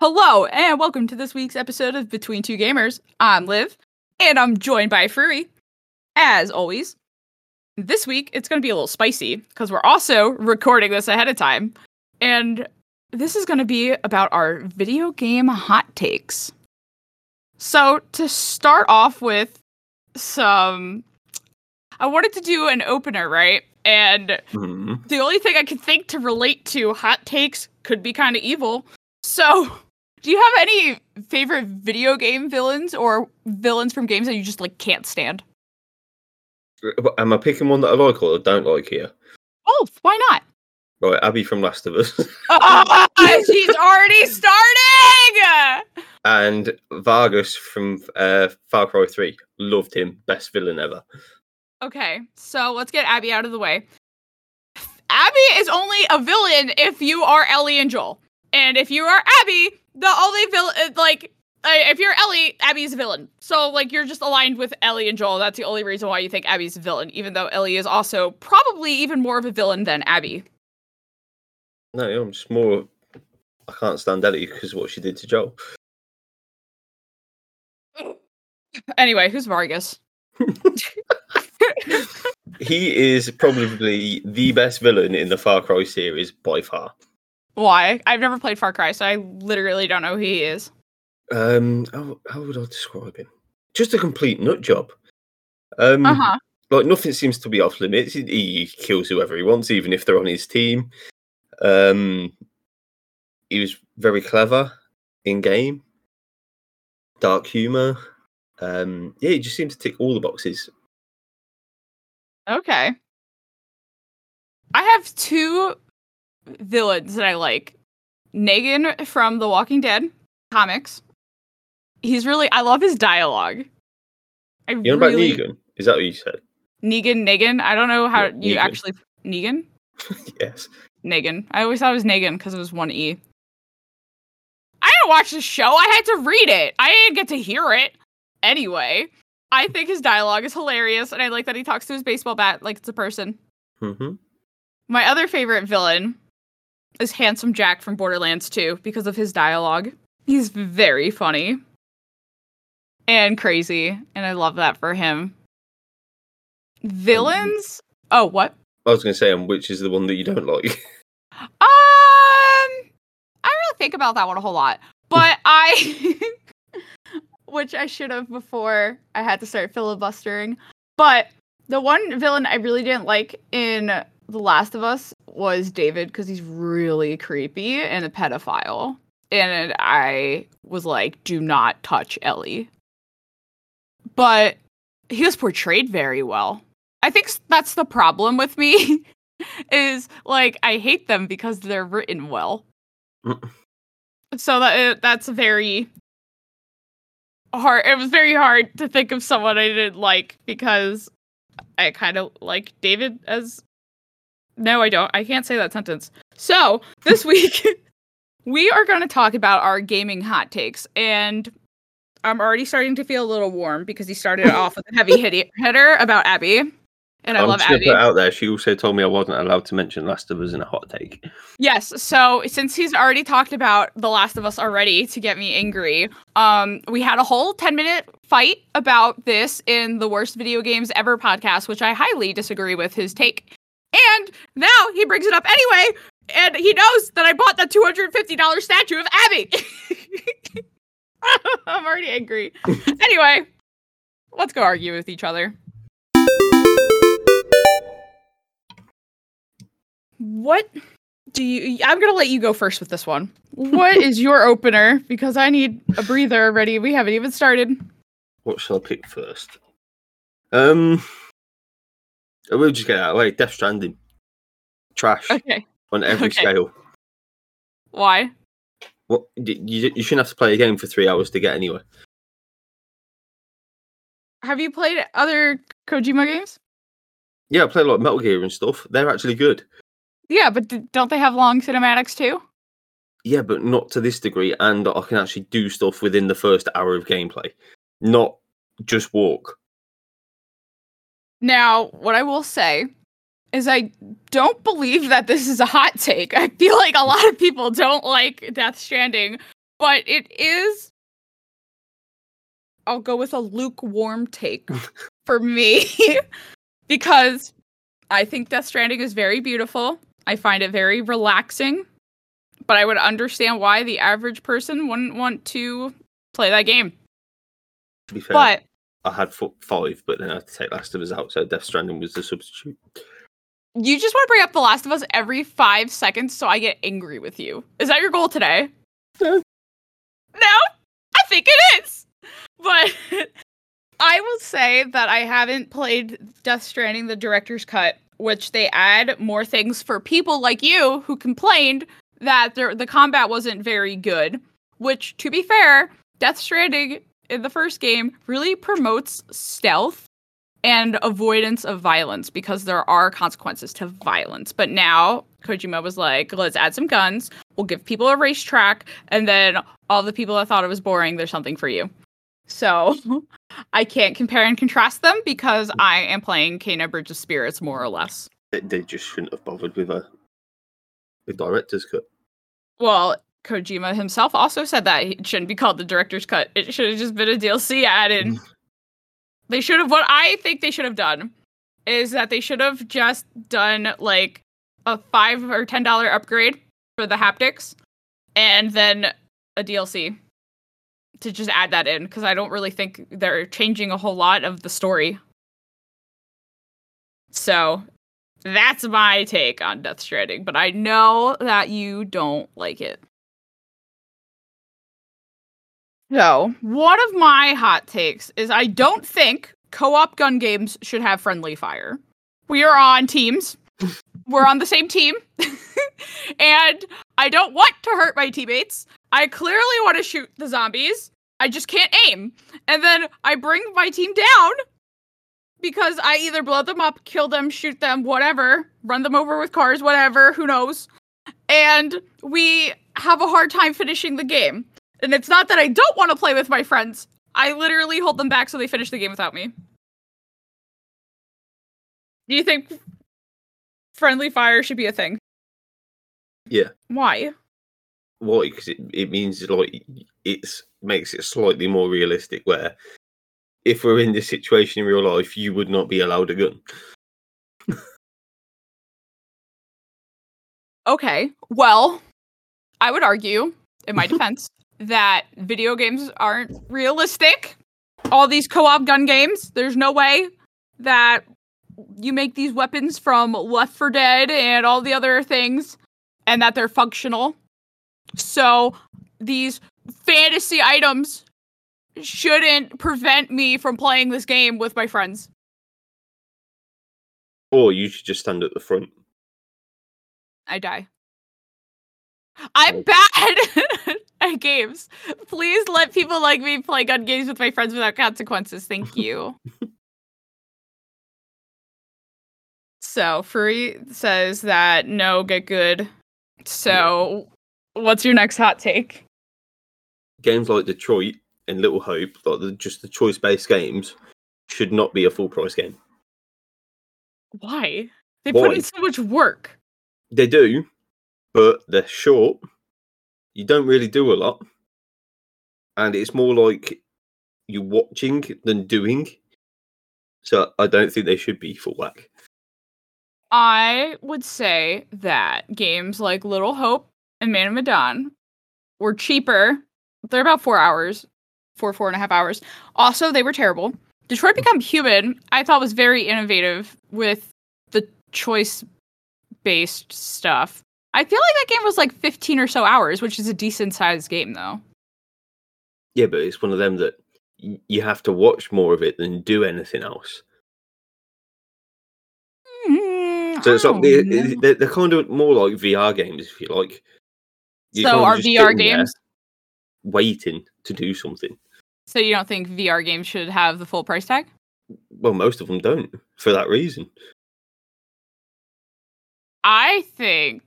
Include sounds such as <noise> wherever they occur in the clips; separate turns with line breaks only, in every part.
Hello, and welcome to this week's episode of Between Two Gamers. I'm Liv, and I'm joined by Fruri. As always, this week it's going to be a little spicy because we're also recording this ahead of time. And this is going to be about our video game hot takes. So, to start off with some. I wanted to do an opener, right? And
Mhm.
the only thing I could think to relate to hot takes could be kind of evil. So, do you have any favorite video game villains or villains from games that you just like can't stand?
Am I picking one that I like or don't like here?
Both. Why not?
Right, Abby from Last of Us
Ah, <laughs> <laughs> she's already starting.
and Vargas from uh, Far Cry 3. Loved him. Best villain ever.
Okay, so let's get Abby out of the way. Abby is only a villain if you are Ellie and Joel, and if you are Abby, the only villain like. Uh, if you're Ellie, Abby's a villain. So, like, you're just aligned with Ellie and Joel. That's the only reason why you think Abby's a villain, even though Ellie is also probably even more of a villain than Abby.
No, I'm just more. I can't stand Ellie because of what she did to Joel.
Anyway, who's Vargas? <laughs>
He is probably the best villain in the Far Cry series by far.
Why? I've never played Far Cry, so I literally don't know who he is.
Um, how, how would I describe him? Just a complete nut job. Um,
Uh huh.
like nothing seems to be off limits. He, he kills whoever he wants, even if they're on his team. Um, he was very clever in game, dark humor. Um, yeah, he just seemed to tick all the boxes.
Okay. I have two villains that I like. Negan from The Walking Dead comics. He's really I love his dialogue. I
You know about Negan? Is that what you said?
Negan Negan. I don't know how
Yeah,
you
Negan.
actually Negan? <laughs>
yes.
Negan. I always thought it was Negan because it was one E. I didn't watch the show. I had to read it. I didn't get to hear it. Anyway, I think his dialogue is hilarious, and I like that he talks to his baseball bat like it's a person.
hmm
My other favorite villain is Handsome Jack from Borderlands 2 because of his dialogue. He's very funny and crazy, and I love that for him. Villains? Oh, what?
I was going to say, um, which is the one that you don't like? <laughs>
Um, I don't really think about that one a whole lot, but <laughs> I, <laughs> which I should have before I had to start filibustering. But the one villain I really didn't like in The Last of Us was David because he's really creepy and a pedophile, and I was like, do not touch Ellie. But he was portrayed very well. I think that's the problem with me <laughs> is like I hate them because they're written well.
Mm.
so that uh, that's very hard. It was very hard to think of someone I didn't like because I kind of like David as. No, I don't. I can't say that sentence. So this <laughs> week we are going to talk about our gaming hot takes, and I'm already starting to feel a little warm because he started off with a heavy hit- hitter <laughs> about Abby, and I
I'm
love Abby.
to put it out there. She also told me I wasn't allowed to mention Last of Us in a hot take.
Yes. So since he's already talked about The Last of Us already to get me angry, um, we had a whole 10 minute fight about this in the worst video games ever podcast, which I highly disagree with his take. And now he brings it up anyway, and he knows that I bought the $250 statue of Abby. <laughs> I'm already angry. <laughs> anyway, let's go argue with each other. What do you I'm gonna let you go first with this one. What <laughs> is your opener? Because I need a breather already. We haven't even started.
What shall I pick first? Um, I will just get it out of the way. Death Stranding. Trash
Okay.
on every
okay.
scale.
Why?
What you, you shouldn't have to play a game for three hours to get anywhere.
Have you played other Kojima games?
Yeah, I play a lot of Metal Gear and stuff. They're actually good.
Yeah, but don't they have long cinematics too?
Yeah, but not to this degree, and I can actually do stuff within the first hour of gameplay, not just walk.
Now, what I will say is I don't believe that this is a hot take. I feel like a lot of people don't like Death Stranding, but it is. I'll go with a lukewarm take <laughs> for me <laughs> because I think Death Stranding is very beautiful. I find it very relaxing, but I would understand why the average person wouldn't want to play that game.
To be fair,
But
I had five, but then I had to take Last of Us out, so Death Stranding was the substitute.
you just want to bring up The Last of Us every five seconds so I get angry with you. Is that your goal today?
No.
No? I think it is. But <laughs> I will say that I haven't played Death Stranding, the director's cut, which they add more things for people like you who complained that the combat wasn't very good. Which, to be fair, Death Stranding in the first game really promotes stealth and avoidance of violence because there are consequences to violence. But now Kojima was like, let's add some guns, we'll give people a racetrack, and then all the people that thought it was boring, there's something for you. So <laughs> I can't compare and contrast them because I am playing Kena Bridge of Spirits more or less.
They, they just shouldn't have bothered with uh, a with director's cut.
Well, Kojima himself also said that it shouldn't be called the director's cut. It should have just been a DLC added. Mm. they should have what I think they should have done is that they should have just done like a five or ten dollar upgrade for the haptics and then a DLC to just add that in because I don't really think they're changing a whole lot of the story. So that's my take on Death Stranding, but I know that you don't like it. So, one of my hot takes is I don't think co op gun games should have friendly fire. We are on teams, <laughs> we're on the same team, <laughs> and I don't want to hurt my teammates. I clearly want to shoot the zombies. I just can't aim. And then I bring my team down because I either blow them up, kill them, shoot them, whatever, run them over with cars, whatever, who knows. And we have a hard time finishing the game. And it's not that I don't want to play with my friends. I literally hold them back so they finish the game without me. Do you think friendly fire should be a thing?
Yeah.
Why?
Why? Because it, it means like it's makes it slightly more realistic. Where if we're in this situation in real life, you would not be allowed a gun.
Okay. Well, I would argue, in my <laughs> defense, that video games aren't realistic. All these co op gun games, there's no way that you make these weapons from Left 4 Dead and all the other things and that they're functional. So these fantasy items shouldn't prevent me from playing this game with my friends.
Or you should just stand at the front.
I die. I'm
Oh.
bad <laughs> <laughs> at games. Please let people like me play gun games with my friends without consequences. Thank <laughs> you. so, Free says that no, get good. So, what's your next hot take?
Games like Detroit and Little Hope, like the, just the choice-based games, should not be a full price game.
Why? They put in so much work.
They do, but they're short. You don't really do a lot, and it's more like you're watching than doing. So I don't think they should be full whack.
I would say that games like Little Hope and Man of Medan were cheaper. They're about four hours, four, four and a half hours. Also, they were terrible. Detroit Become Human, I thought was very innovative with the choice based stuff. I feel like that game was like 15 or so hours, which is a decent sized game, though.
Yeah, but it's one of them that you have to watch more of it than do anything else.
Mm,
So it's like,
don't
they- they're, they're kind of more like VR games, if you like. You're
So are VR games?
waiting to do something?
So you don't think VR games should have the full price tag?
Well, most of them don't for that reason.
I think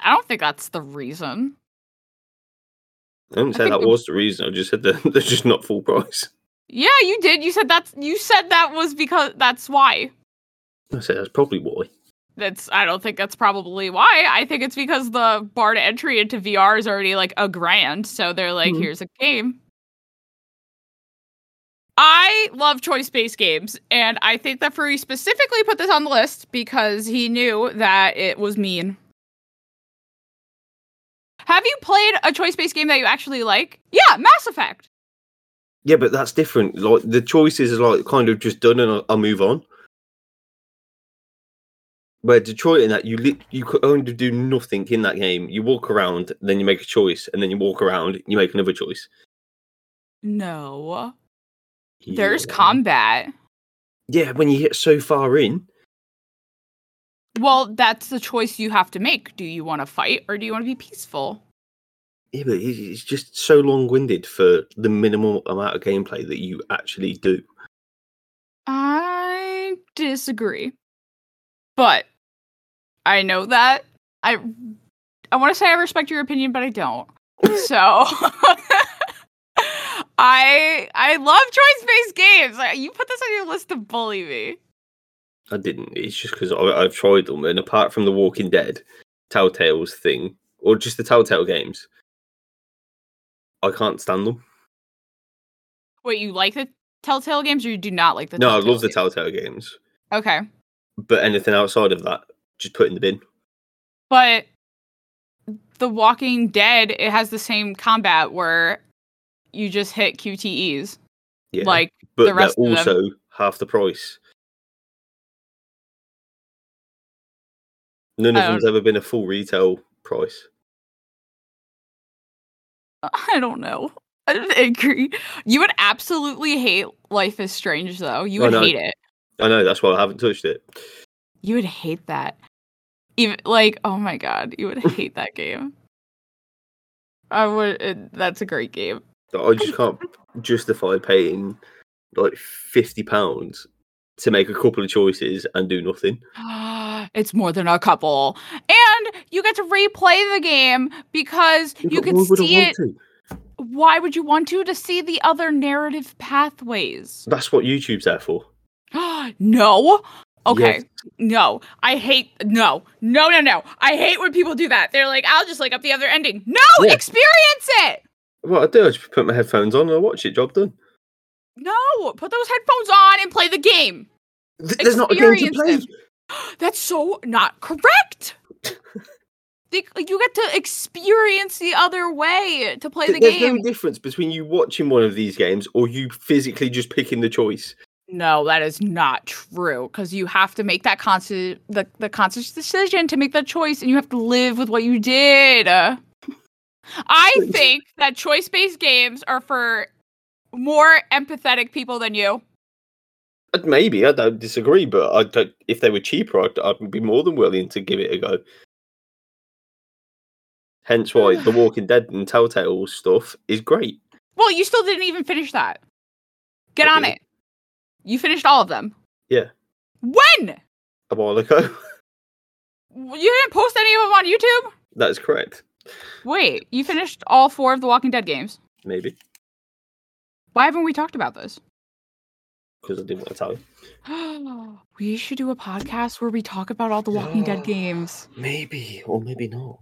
I don't think that's the reason.
I
didn't
say
think
that was the reason. I just said that <laughs> they're just not full price.
Yeah, you did. You said that's you said that was because that's why.
I said that's probably why.
that's I don't think that's probably why. I think it's because the bar to entry into VR is already like a grand, so they're like,
Mhm.
here's a game. I love choice-based games, and I think that Furry specifically put this on the list because he knew that it was mean. Have you played a choice-based game that you actually like? Yeah, Mass Effect.
Yeah, but that's different. Like the choices are like kind of just done, and I, I move on. Where Detroit in that you li- you could only do nothing in that game. You walk around, then you make a choice, and then you walk around, you make another choice.
No. There's combat.
Yeah, when you get so far in,
Well, that's the choice you have to make. Do you want to fight or do you want to be peaceful?
yeah, but it- it's just so long-winded for the minimal amount of gameplay that you actually do.
I disagree. But I know that I I want to say I respect your opinion, but I don't. <laughs> So <laughs> I I love choice-based games. Like, You put this on your list to bully me.
I didn't. It's just because I've tried them, and apart from the Walking Dead, Telltale's thing, or just the Telltale games, I can't stand them.
Wait, you like the Telltale games or you do not like the
no, I
Telltale
love the? Telltale games,
Okay.
but anything outside of that, just put in the bin.
But The Walking Dead, it has the same combat where you just hit QTEs.
Yeah,
Like
but
the rest
they're
of them.
also half the price. None of
oh.
them's ever been a full retail price.
Uh, <laughs> I don't know. I don't <laughs> agree. You would absolutely hate Life is Strange though. You
oh,
would hate it.
I know that's why I haven't touched it.
You would hate that. Even like, oh my god, you would <laughs> hate that game. I would. It, that's a great game.
I just can't justify paying like fifty pounds to make a couple of choices and do nothing. <gasps>
it's more than a couple, and you get to replay the game because you can
why would I
see it.
to?
Why would you want to? To see the other narrative pathways.
That's what YouTube's there for. <gasps>
no. Okay.
Yes.
No. I hate no. No, no, no. I hate when people do that. They're like, I'll just look up the other ending. No,
Yeah.
experience it.
What I do, I just put my headphones on and I watch it. Job done.
No, put those headphones on and play the game.
Th- There's not a game to play. <gasps>
That's so not correct. <laughs> They- you get to experience the other way to play the
Th- There's
game.
no difference between you watching one of these games or you physically just picking the choice.
No, that is not true because you have to make that conscious the, the conscious decision to make that choice and you have to live with what you did. <laughs> I think that choice-based games are for more empathetic people than you.
Maybe I don't disagree, but I don't, if they were cheaper, I'd, I'd be more than willing to give it a go. Hence why <sighs> The Walking Dead and Telltale stuff is great.
Well, you still didn't even finish that. Get
I
on
did.
it. You finished all of them.
Yeah.
When?
A while ago, <laughs>
You didn't post any of them on YouTube?
that's correct.
Wait, you finished all four of the Walking Dead games.
Maybe
Why haven't we talked about this?
because I didn't want to tell you.
we should do a podcast where we talk about all the Walking Dead games.
Maybe or maybe not.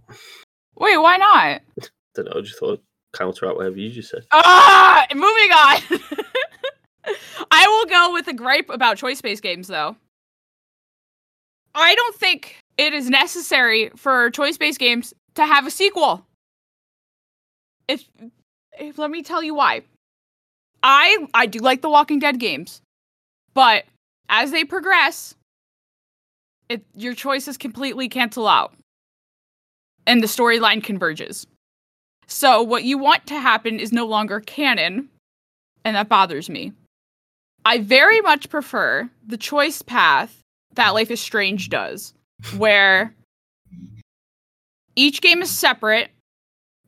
Wait, why not? <laughs>
don't know. I just thought I'd counter out whatever you just said.
Ah, <laughs> moving on. <laughs> I will go with a gripe about choice-based games, though. I don't think it is necessary for choice-based games to have a sequel. If, if let me tell you why. I I do like the Walking Dead games, but as they progress, it your choices completely cancel out, and the storyline converges. So what you want to happen is no longer canon, and that bothers me. I very much prefer the choice path that Life is Strange does, <laughs> where each game is separate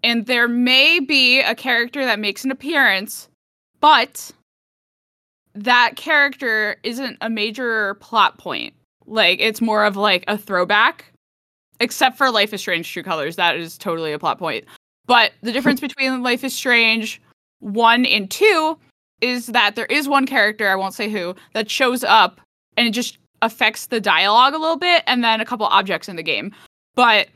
and there may be a character that makes an appearance, but that character isn't a major plot point. Like it's more of like a throwback. Except for Life is Strange True Colors, that is totally a plot point. But the difference <laughs> between Life is Strange 1 and 2 is that there is one character, I won't say who, that shows up and it just affects the dialogue a little bit and then a couple objects in the game. But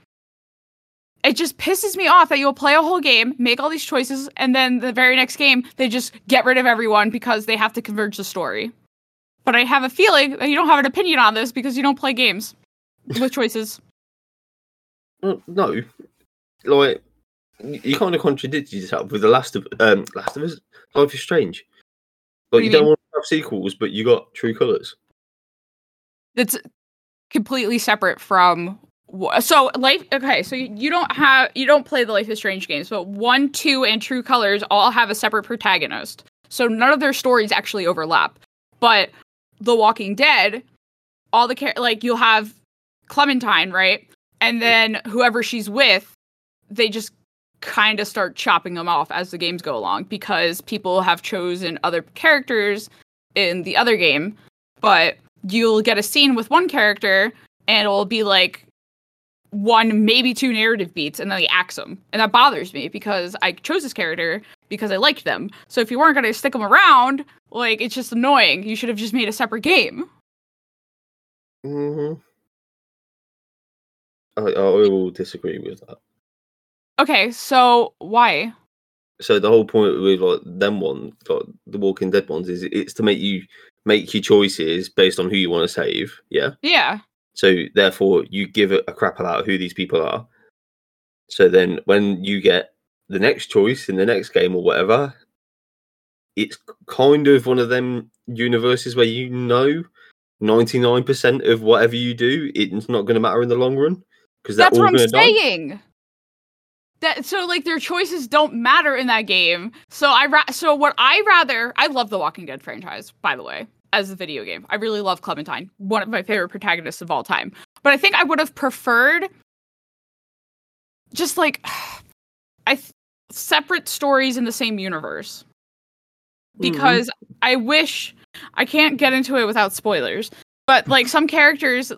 it just pisses me off that you'll play a whole game, make all these choices, and then the very next game they just get rid of everyone because they have to converge the story. But I have a feeling that you don't have an opinion on this because you don't play games with choices. <laughs>
No, like you kind of contradict yourself with the last of um Last of Us. Life is Strange. Like
you
you don't want to have sequels, but you got True Colors.
That's completely separate from so life okay so you don't have you don't play the life is strange games but one two and true colors all have a separate protagonist. So none of their stories actually overlap. But the walking dead all the char- like you'll have clementine right? And then whoever she's with they just kind of start chopping them off as the games go along because people have chosen other characters in the other game. But you'll get a scene with one character and it'll be like one maybe two narrative beats and then they axe them and that bothers me because i chose this character because i liked them so if you weren't going to stick them around like it's just annoying you should have just made a separate game
hmm I, I will disagree with that.
okay so why
So the whole point with like them one, like the Walking Dead ones, is it's to make you make your choices based on who you want to save. Yeah.
yeah
So therefore, you give a crap about who these people are. So then, when you get the next choice in the next game or whatever, it's kind of one of them universes where you know ninety nine percent of whatever you do, it's not going to matter in the long run because
that's
all
what i'm
to die.
saying that so like their choices don't matter in that game so i ra- so what i rather i love the walking dead franchise by the way as a video game i really love clementine one of my favorite protagonists of all time but i think i would have preferred just like <sighs> i th- separate stories in the same universe
Mhm.
because I wish I can't get into it without spoilers. But like some characters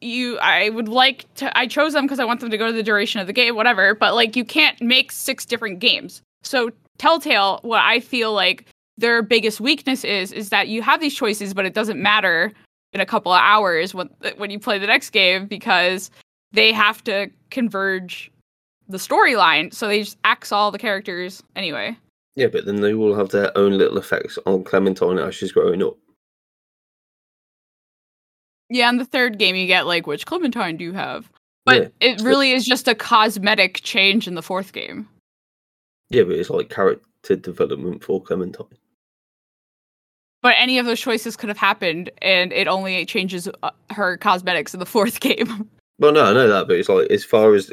you I would like to I chose them because I want them to go to the duration of the game, whatever, but like you can't make six different games. So Telltale, what I feel like their biggest weakness is is that you have these choices, but it doesn't matter in a couple of hours when when you play the next game because they have to converge the storyline. So they just axe all the characters anyway.
Yeah, but then they all have their own little effects on Clementine as she's growing up.
Yeah, in the third game you get like which Clementine do you have? But
Yeah,
it really is just a cosmetic change in the fourth game.
Yeah, but it's like character development for Clementine.
But any of those choices could have happened, and it only changes uh, her cosmetics in the fourth <laughs> game.
Well, no, I know that, but it's like as far as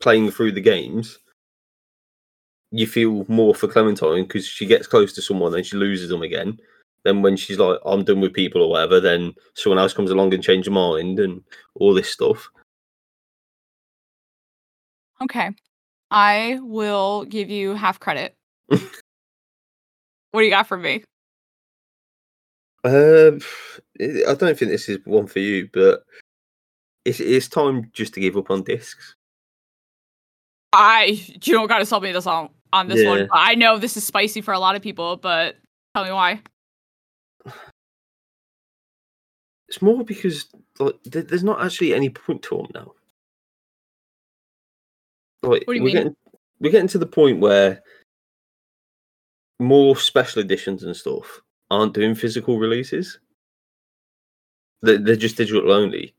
playing through the games, you feel more for Clementine because she gets close to someone, and she loses them again. Then when she's like, "I'm done with people" or whatever, then someone else comes along and changes her mind and all this stuff.
okay, I will give you half credit. <laughs> what do you got for me?
Um, I don't think this is one for you, but it's it's time just to give up on discs.
I you don't got to sell me this on on this
Yeah.
one. I know this is spicy for a lot of people, but tell me why.
It's more because like there- there's not actually any point to them now. Like
What do you
we're
mean?
getting we're getting to the point where more special editions and stuff aren't doing physical releases. They're, they're just digital only.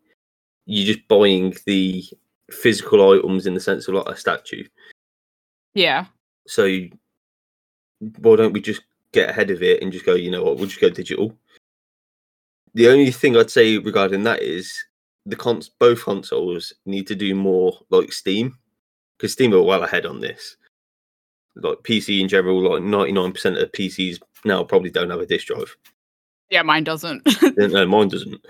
You're just buying the physical items in the sense of like a statue.
Yeah,
So why don't we just get ahead of it and just go, you know what, we'll just go digital. The only thing I'd say regarding that is the cons both consoles need to do more like Steam. Because Steam are well ahead on this. Like PC in general, like 99% of PCs now probably don't have a disk drive.
yeah, mine doesn't. <laughs>
no, mine doesn't.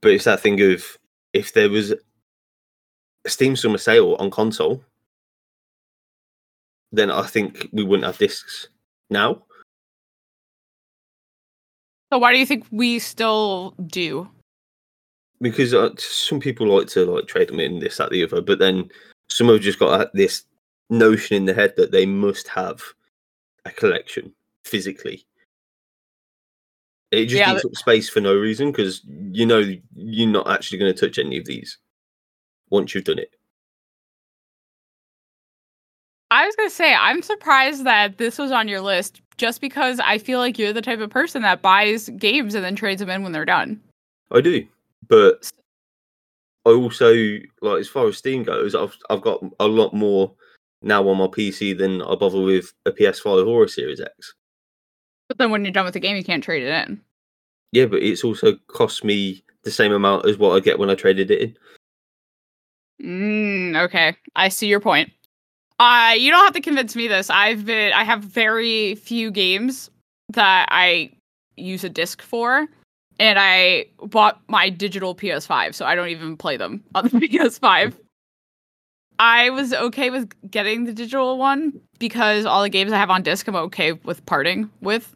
But it's that thing of if there was a Steam summer sale on console, then I think we wouldn't have discs now.
so why do you think we still do?
Because uh, some people like to like trade them in this, that, the other, but then some have just got uh, this notion in the head that they must have a collection physically. It just
Yeah,
eats up space for no reason because you know you're not actually going to touch any of these once you've done it.
I was gonna say I'm surprised that this was on your list, just because I feel like you're the type of person that buys games and then trades them in when they're done.
I do, but I also like as far as Steam goes, I've I've got a lot more now on my PC than I bother with a PS5 or a Series X.
But then when you're done with the game, you can't trade it in.
Yeah, but it's also cost me the same amount as what I get when I traded it in.
Mm, okay, I see your point. Uh, you don't have to convince me this. I've been I have very few games that I use a disc for, and I bought my digital PS5, so I don't even play them <laughs> on the PS5. I was okay with getting the digital one because all the games I have on disc I'm okay with parting with.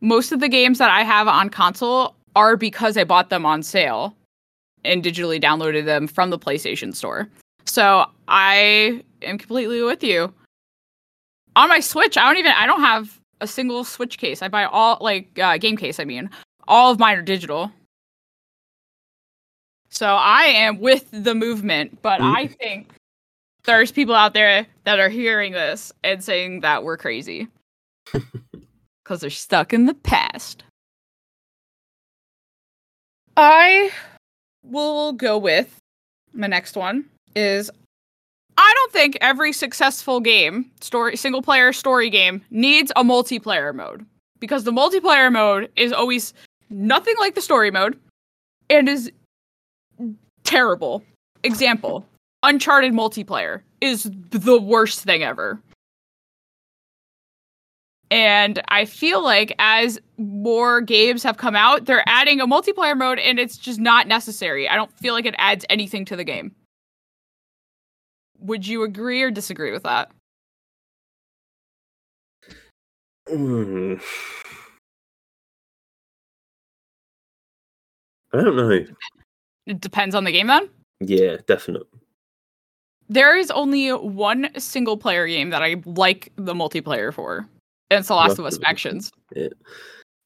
Most of the games that I have on console are because I bought them on sale and digitally downloaded them from the PlayStation Store. So I am completely with you. On my Switch, I don't even I don't have a single Switch case. I buy all like uh, game case. I mean, all of mine are digital. So I am with the movement, but
Mm.
I think there's people out there that are hearing this and saying that we're crazy <laughs> because they're stuck in the past. I will go with my next one is I don't think every successful game, story single player story game needs a multiplayer mode because the multiplayer mode is always nothing like the story mode and is terrible. Example, Uncharted multiplayer is the worst thing ever. And I feel like as more games have come out, they're adding a multiplayer mode and it's just not necessary. I don't feel like it adds anything to the game. Would you agree or disagree with that?
Mm. <sighs> I don't know.
It depends on the game then.
Yeah, definitely.
There is only one single player game that I like the multiplayer for. And it's The Last of Us
Last of Us.
Factions.
Yeah.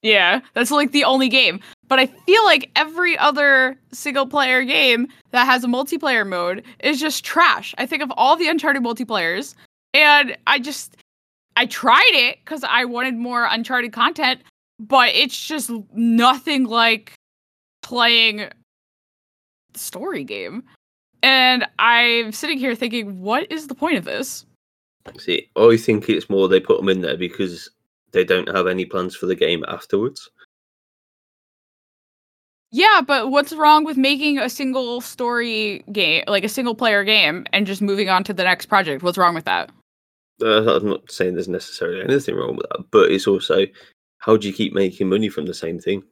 Yeah, that's like the only game. But I feel like every other single player game that has a multiplayer mode is just trash. I think of all the Uncharted multiplayers, and I just I tried it because I wanted more Uncharted content, but it's just nothing like playing the story game. And I'm sitting here thinking, what is the point of this?
See, I think it's more they put them in there because they don't have any plans for the game afterwards.
Yeah, but what's wrong with making a single story game, like a single player game, and just moving on to the next project? What's wrong with that?
Uh, I'm not saying there's necessarily anything wrong with that, but it's also how do you keep making money from the same thing?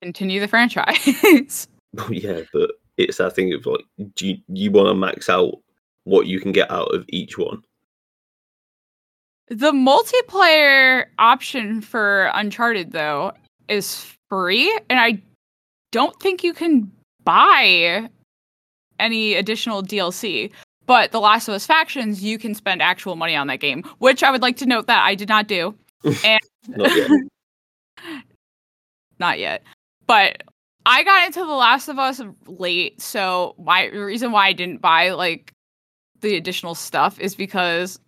Continue the franchise. <laughs> <laughs>
Well, yeah, but it's that thing of like, do you, you want to max out what you can get out of each one?
the multiplayer option for Uncharted, though, is free, and I don't think you can buy any additional DLC. But The Last of Us Factions, you can spend actual money on that game, which I would like to note that I did not do. <laughs> and
Not yet. <laughs>
not yet. But I got into The Last of Us late, so my reason why I didn't buy like the additional stuff is because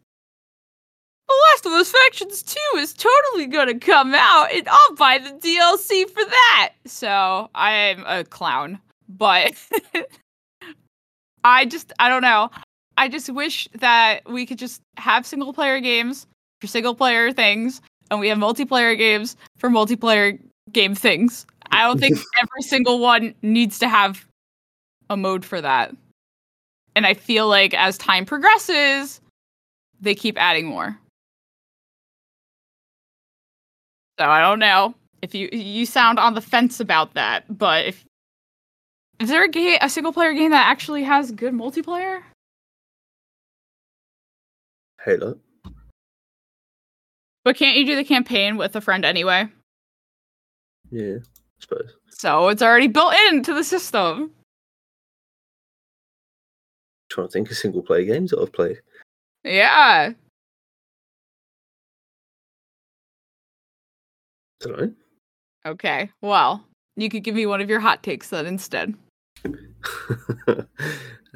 The Last of Us Factions 2 is totally gonna come out and I'll buy the DLC for that. So I'm a clown. But <laughs> I just I don't know. I just wish that we could just have single player games for single player things and we have multiplayer games for multiplayer game things. I don't think <laughs> every single one needs to have a mode for that. And I feel like as time progresses, they keep adding more. So I don't know if you you sound on the fence about that, but if is there a game a single player game that actually has good multiplayer?
Halo.
But can't you do the campaign with a friend anyway?
Yeah, I suppose.
So it's already built into the system.
Trying to think of single player games that I've played.
Yeah.
don't know.
Okay. Well, you could give me one of your hot takes then instead. <laughs>
um,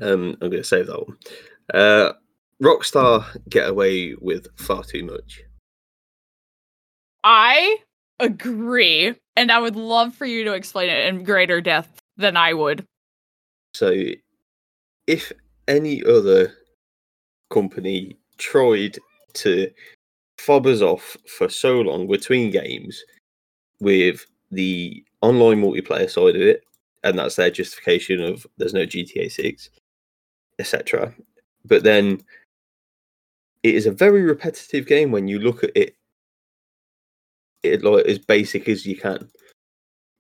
I'm going to save that one. Uh, Rockstar get away with far too much.
I agree, and I would love for you to explain it in greater depth than I would.
So, if any other company tried to fob us off for so long between games with the online multiplayer side of it, and that's their justification of there's no GTA 6, etc. But then it is a very repetitive game when you look at it it like as basic as you can.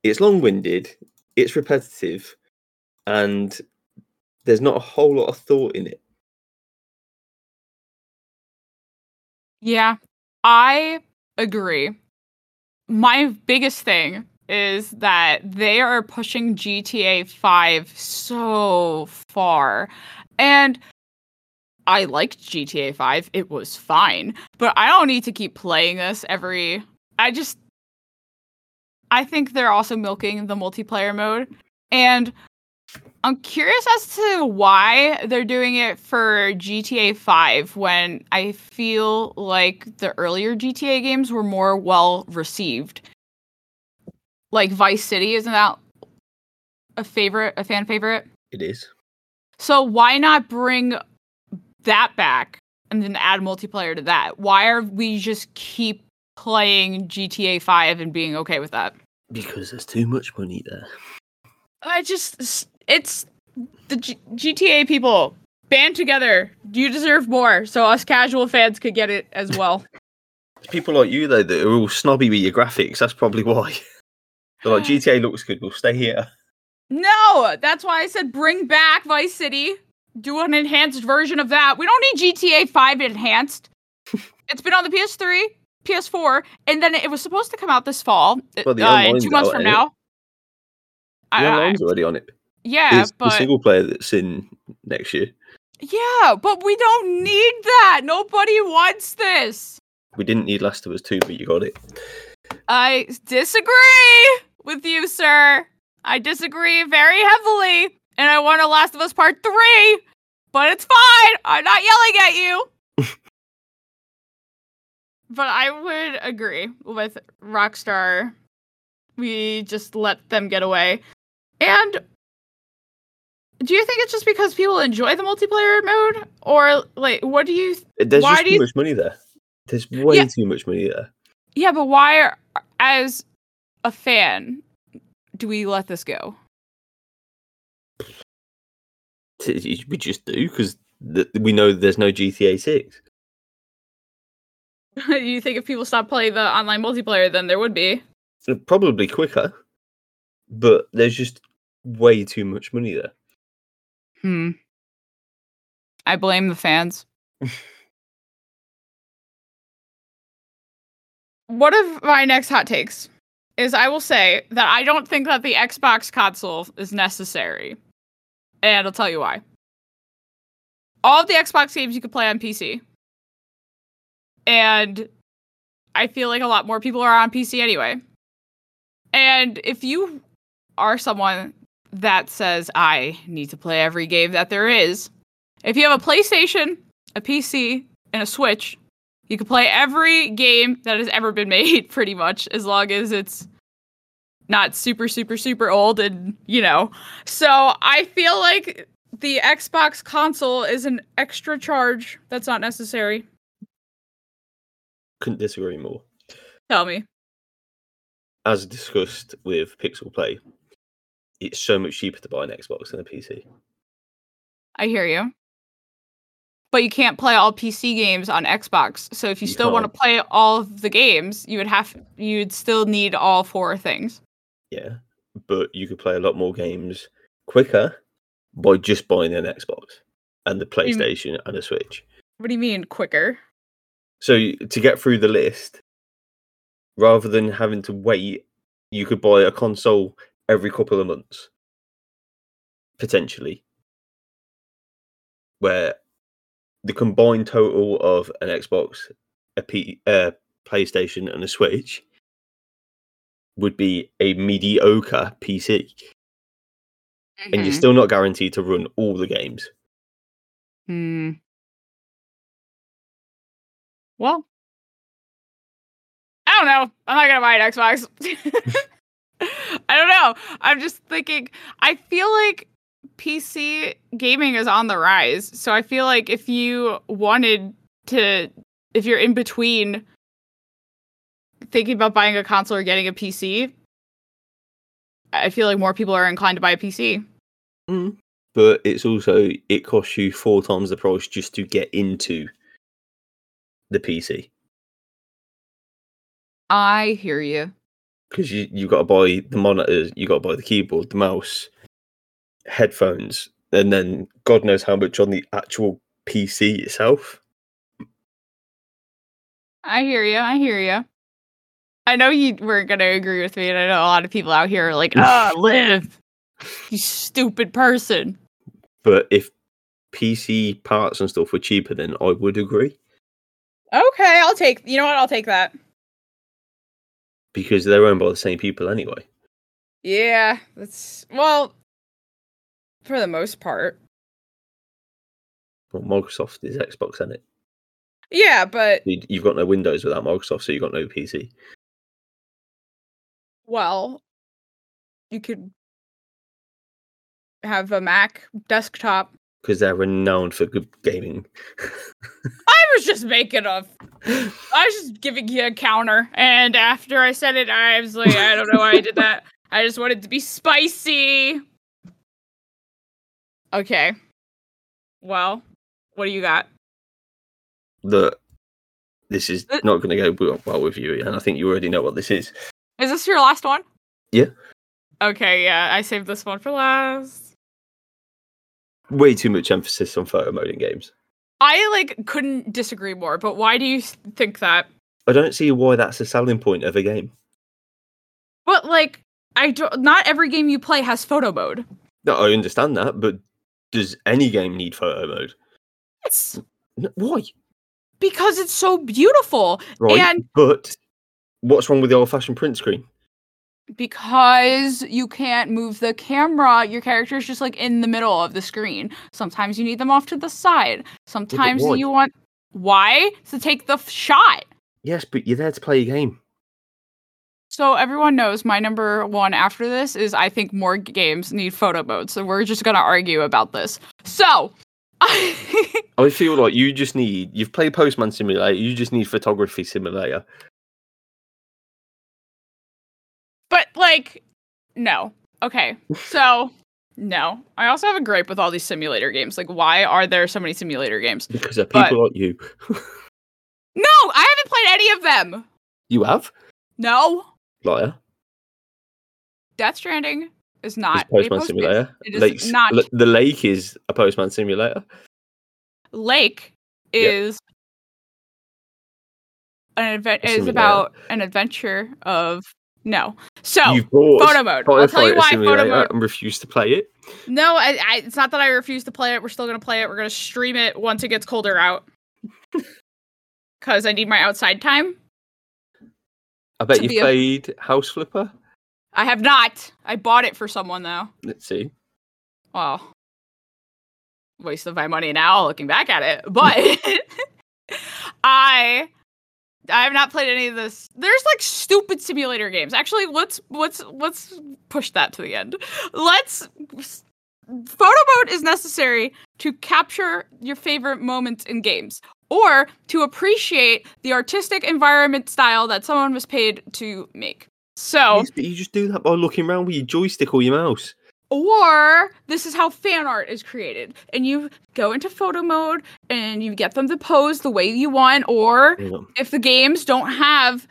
It's long-winded, it's repetitive, and there's not a whole lot of thought in it.
Yeah, I agree. My biggest thing is that they are pushing GTA 5 so far. And I liked GTA 5. It was fine. But I don't need to keep playing this every I just I think they're also milking the multiplayer mode. And I'm curious as to why they're doing it for GTA 5 when I feel like the earlier GTA games were more well received. Like Vice City, isn't that a favorite, a fan favorite?
It is.
So why not bring that back and then add multiplayer to that? Why are we just keep playing GTA 5 and being okay with that?
Because there's too much money there.
I just it's the G- GTA people band together. You deserve more, so us casual fans could get it as well. <laughs>
People like you though that are all snobby with your graphics. That's probably why. <laughs> They're like <sighs> GTA looks good. We'll stay here.
no, that's why I said bring back Vice City. Do an enhanced version of that. We don't need GTA 5 enhanced. <laughs> it's been on the PS3, PS4, and then it was supposed to come out this fall.
Well, the
uh, two months from
ain't it?
now.
The
I- I-
online's already on it.
Yeah,
It's the
but
single player that's in next year.
yeah, but we don't need that. Nobody wants this.
We didn't need Last of Us 2, but you got it.
I disagree with you, sir. I disagree very heavily, and I want a Last of Us Part 3, but it's fine. I'm not yelling at you. <laughs> but I would agree with Rockstar. We just let them get away. And do you think it's just because people enjoy the multiplayer mode? Or, like, what do you.
There's
Why
just
do
too
you-
much money there. There's way
Yeah.
too much money there.
Yeah, but why, are, as a fan, do we let this go?
We just do because th- we know there's no GTA 6. <laughs>
you think if people stop playing the online multiplayer, then there would be?
Probably quicker, but there's just way too much money there.
Hmm. I blame the fans. One of my next hot takes is I will say that I don't think that the Xbox console is necessary. And I'll tell you why. All of the Xbox games you can play on PC. And I feel like a lot more people are on PC anyway. And if you are someone that says I need to play every game that there is. If you have a PlayStation, a PC, and a Switch, you can play every game that has ever been <laughs> made pretty much as long as it's not super super super old and, you know. So, I feel like the Xbox console is an extra charge that's not necessary.
Couldn't disagree more.
Tell me.
As discussed with Pixel Play, it's so much cheaper to buy an Xbox than a PC.
I hear you. But you can't play all PC games on Xbox. So if you,
You
still want to play all of the games, you would have you'd still need all four things.
Yeah, but you could play a lot more games quicker by just buying an Xbox and the
you mean?
PlayStation and a Switch.
What do you mean quicker?
So to get through the list, rather than having to wait, you could buy a console every couple of months, potentially, where the combined total of an Xbox, a P, uh, PlayStation, and a Switch would be a mediocre PC, and you're
Mhm.
still not guaranteed to run all the games.
Hmm. Well, I don't know. I'm not gonna buy an Xbox. <laughs> I don't know. I'm just thinking. I feel like PC gaming is on the rise. So I feel like if you wanted to, if you're in between thinking about buying a console or getting a PC, I feel like more people are inclined to buy a PC. Mm.
But it's also it costs you four times the price just to get into the PC
I hear you.
Because you you got to buy the monitors, you got to buy the keyboard, the mouse, headphones, and then God knows how much on the actual PC itself.
I hear you. I hear you. I know you weren't going to agree with me, and I know a lot of people out here are like, "Ah, <laughs> live, you stupid person."
But if PC parts and stuff were cheaper, then I would agree
Okay, I'll take. You know what? I'll take that.
Because they're owned by the same people anyway.
Yeah, that's well, for the most part.
Well, Microsoft is Xbox, isn't it?
Yeah, but
You've got no Windows without Microsoft, so you've got no PC.
well, you could have a Mac desktop.
Because they're renowned for good gaming. <laughs>
I was just making a. I was just giving you a counter, and after I said it, I was like, I don't know why I did that. <laughs> I just wanted to be spicy. Okay. Well, what do you got?
The this is
Uh,
not going to go well, well with you, and I think you already know what this is.
Is this your last one?
Yeah.
Okay, yeah, I saved this one for last.
Way too much emphasis on photo mode in games.
I like couldn't disagree more, but why do you think that?
I don't see why that's a selling point of a game.
But like, I don't. Not every game you play has photo mode.
No, I understand that, but does any game need photo mode?
It's
N- Why?
because it's so beautiful,
Right,
and
but what's wrong with the old-fashioned print screen?
Because you can't move the camera, your character is just like in the middle of the screen. Sometimes you need them off to the side. Sometimes you want why to take the f- shot.
Yes, but you're there to play a game.
So everyone knows my number one after this is I think more games need photo mode. So we're just gonna argue about this. So <laughs>
I feel like you just need. You've played Postman Simulator. You just need Photography Simulator.
Like no. Okay. <laughs> So no. I also have a gripe with all these simulator games. Like why are there so many simulator games?
Because
But-
people like you. <laughs>
No, I haven't played any of them.
you have?
No.
Liar.
Death Stranding is
It's
not a
Postman
post-
Simulator.
it is
Lakes-
not.
L- the lake is a Postman Simulator.
Lake
Yep.
is an event
A
is about an adventure of no. So photo mode. I'll tell you why photo mode.
and refused to play it.
No, I, I, it's not that I refuse to play it. We're still gonna play it. We're gonna stream it once it gets colder out. <laughs> Cause I need my outside time.
I bet you
be a-
played House Flipper.
I have not. I bought it for someone though.
Let's see.
Well, waste of my money now looking back at it. But <laughs> <laughs> I I have not played any of this. There's like stupid simulator games. Actually, let's let's let's push that to the end. Let's photo mode is necessary to capture your favorite moments in games or to appreciate the artistic environment style that someone was paid to make. So,
you just do that by looking around with your joystick or your mouse.
Or this is how fan art is created. And you go into photo mode and you get them to pose the way you want. Or
You
if the games don't have,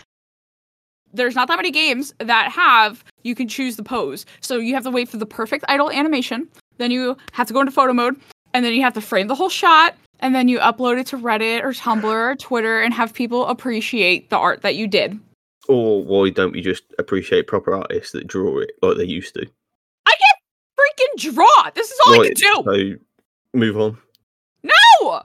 there's not that many games that have, you can choose the pose. So you have to wait for the perfect idle animation. Then you have to go into photo mode. And then you have to frame the whole shot. And then you upload it to Reddit or Tumblr or Twitter and have people appreciate the art that you did.
Or why don't we just appreciate proper artists that draw it like they used to?
Freaking draw! This is all I can do!
So move on.
No!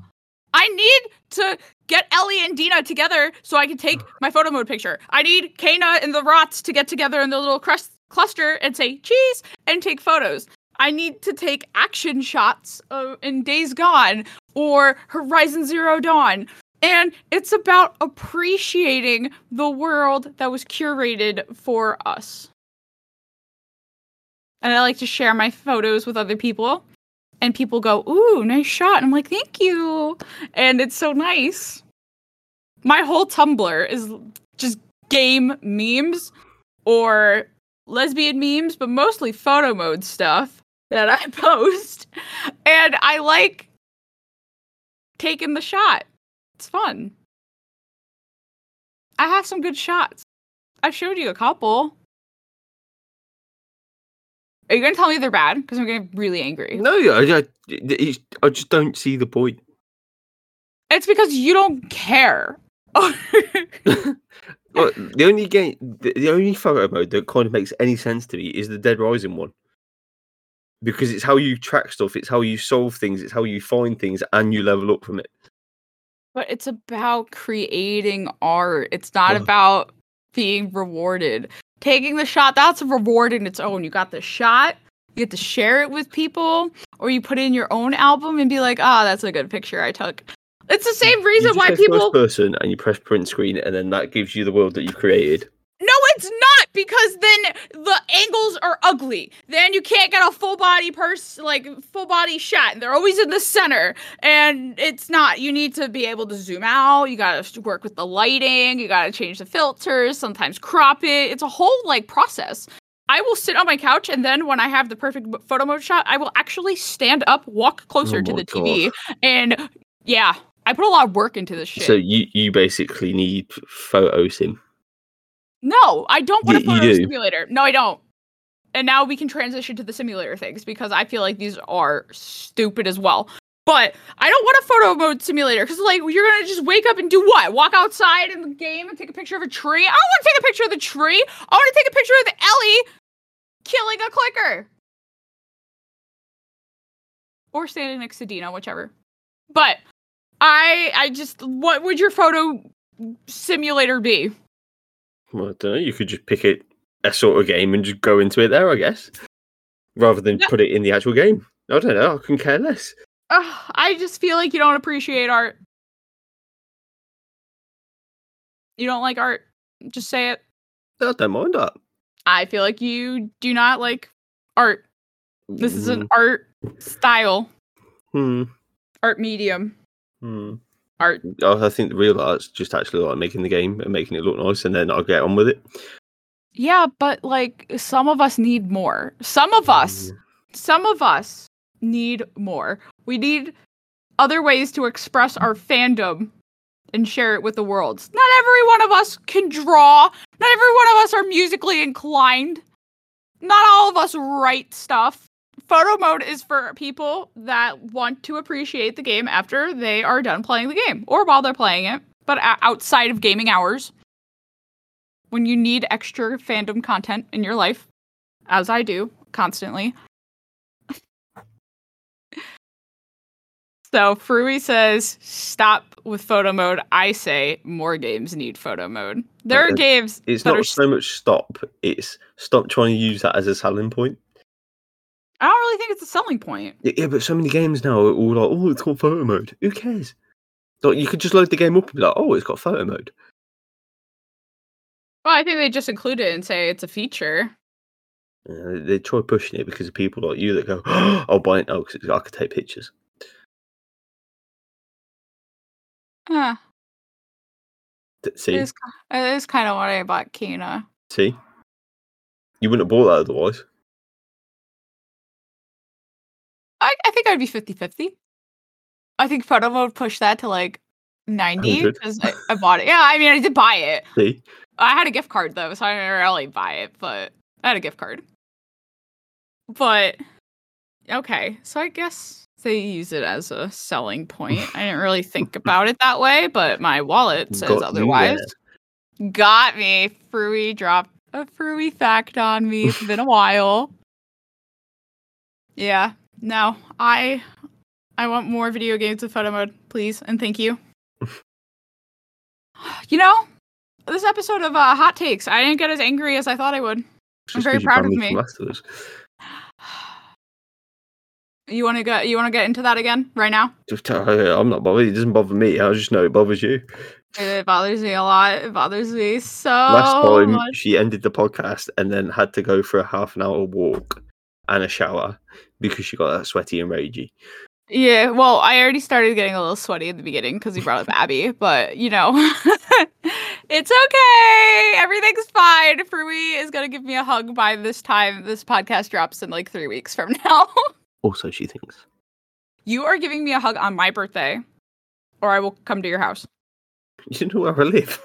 I need to get Ellie and Dina together so I can take <sighs> my photo mode picture. I need Kena and the Rots to get together in the little crust cluster and say cheese and take photos. I need to take action shots uh, in Days Gone or Horizon Zero Dawn. And it's about appreciating the world that was curated for us. And I like to share my photos with other people. And people go, Ooh, nice shot. And I'm like, Thank you. And it's so nice. My whole Tumblr is just game memes or lesbian memes, but mostly photo mode stuff that I <laughs> post. And I like taking the shot. It's fun. I have some good shots. I showed you a couple. Are you going to tell me they're bad? Because I'm getting really angry.
No, I, I, I just don't see the point.
It's because you don't care. <laughs>
well, the only game, the, the only photo mode that kind of makes any sense to me is the Dead Rising one because it's how you track stuff, it's how you solve things, it's how you find things, and you level up from it.
But it's about creating art. It's not
Ugh.
about being rewarded. Taking the shot, that's a reward in its own. You got the shot, you get to share it with people, or you put it in your own album and be like, ah, that's a good picture I took. It's the same
You
reason why people
first person and you press print screen, and then that gives you the world that you've created.
No, it's not because then the angles are ugly. Then you can't get a full body person, like full body shot. They're always in the center, and it's not. You need to be able to zoom out. You gotta work with the lighting. You gotta change the filters. Sometimes crop it. It's a whole like process. I will sit on my couch, and then when I have the perfect photo mode shot, I will actually stand up, walk closer
Oh
to the TV, and yeah, I put a lot of work into this shit.
So you you basically need photo sim.
No, I don't want
Y-
a photo
you do.
simulator. No, I don't. And now we can transition to the simulator things because I feel like these are stupid as well. But I don't want a photo mode simulator because, like, you're gonna just wake up and do what? Walk outside in the game and take a picture of a tree? I don't want to take a picture of the tree. I want to take a picture of the Ellie killing a clicker or standing next to Dina, whichever. But I, I just, what would your photo simulator be?
Well, I don't know. You could just pick it a sort of game and just go into it there, I guess, rather than
Yeah.
put it in the actual game. I don't know. I can care less.
I just feel like you don't appreciate art. You don't like art. Just say it.
I don't mind that.
I feel like you do not like art. This is an
Mm,
art style,
Hmm.
art medium,
Hmm.
Art.
I think the real art's just actually like making the game and making it look nice, and then I'll get on with it.
Yeah, but like some of us need more. Some of us,
Mm.
some of us need more. We need other ways to express our fandom and share it with the world. Not every one of us can draw. Not every one of us are musically inclined. Not all of us write stuff. Photo mode is for people that want to appreciate the game after they are done playing the game or while they're playing it, but outside of gaming hours. When you need extra fandom content in your life, as I do constantly. So Frui says, stop with photo mode. I say more games need photo mode. There are games
It's
that
not
are
so much stop. It's stop trying to use that as a selling point.
I don't really think it's a selling point.
Yeah, yeah, but so many games now are all like, oh, it's got photo mode. Who cares? Like, you could just load the game up and be like, oh, it's got photo mode.
Well, I think they just include it and say it's a feature.
Uh, they try pushing it because of people like you that go, oh, <gasps> I'll buy it now because I could take pictures.
It
See,
is, it is kind of what I bought Kena.
see, you wouldn't have bought that otherwise.
I, I think I'd be 50 50. I think photo mode pushed that to like 90 because I, I bought it. Yeah, I mean, I did buy it. <laughs>
See,
I had a gift card though, so I didn't really buy it, but I had a gift card. But okay, so I guess they use it as a selling point. I didn't really think <laughs> about it that way, but my wallet says
Got
otherwise. Got me. Frui dropped a Frui fact on me. It's been a while. Yeah. No, I I want more video games with photo mode, please, and thank you. <sighs> you know, this episode of uh, Hot Takes, I didn't get as angry as I thought I would.
Just I'm very
proud of
me from
me.
Afterwards.
You want to get you want to get into that again right now?
Just tell her, I'm not bothered. It doesn't bother me. I just know it bothers you.
It bothers me a lot. It bothers me so
Last time
much.
she ended the podcast and then had to go for a half an hour walk and a shower because she got that sweaty and ragey.
Yeah, well, I already started getting a little sweaty at the beginning because you brought up Abby, but you know, <laughs> it's okay. Everything's fine. Frui is gonna give me a hug by this time this podcast drops in like three weeks from <laughs> now.
Also, she thinks.
you are giving me a hug on my birthday, or I will come to your house. <laughs>
You know where I live.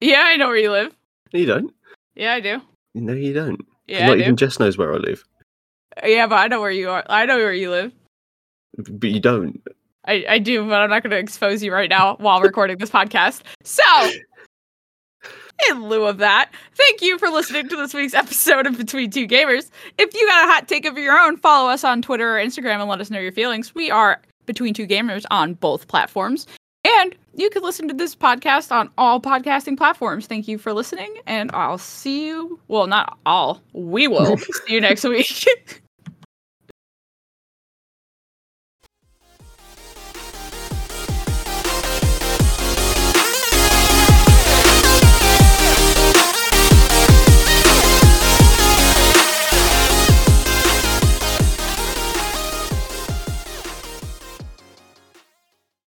Yeah, I know where you live.
you don't.
Yeah, I do.
No, you don't.
Yeah,
not even Jess knows where I live.
Yeah, but I know where you are. I know where you live.
But you don't.
I, I do, but I'm not going to expose you right now while recording this podcast. So, <laughs> in lieu of that, thank you for listening to this week's episode of Between Two Gamers. If you got a hot take of your own, follow us on Twitter or Instagram and let us know your feelings. We are Between Two Gamers on both platforms. And you can listen to this podcast on all podcasting platforms. Thank you for listening, and I'll see you. Well, not all. We will <laughs> see you next week. <laughs>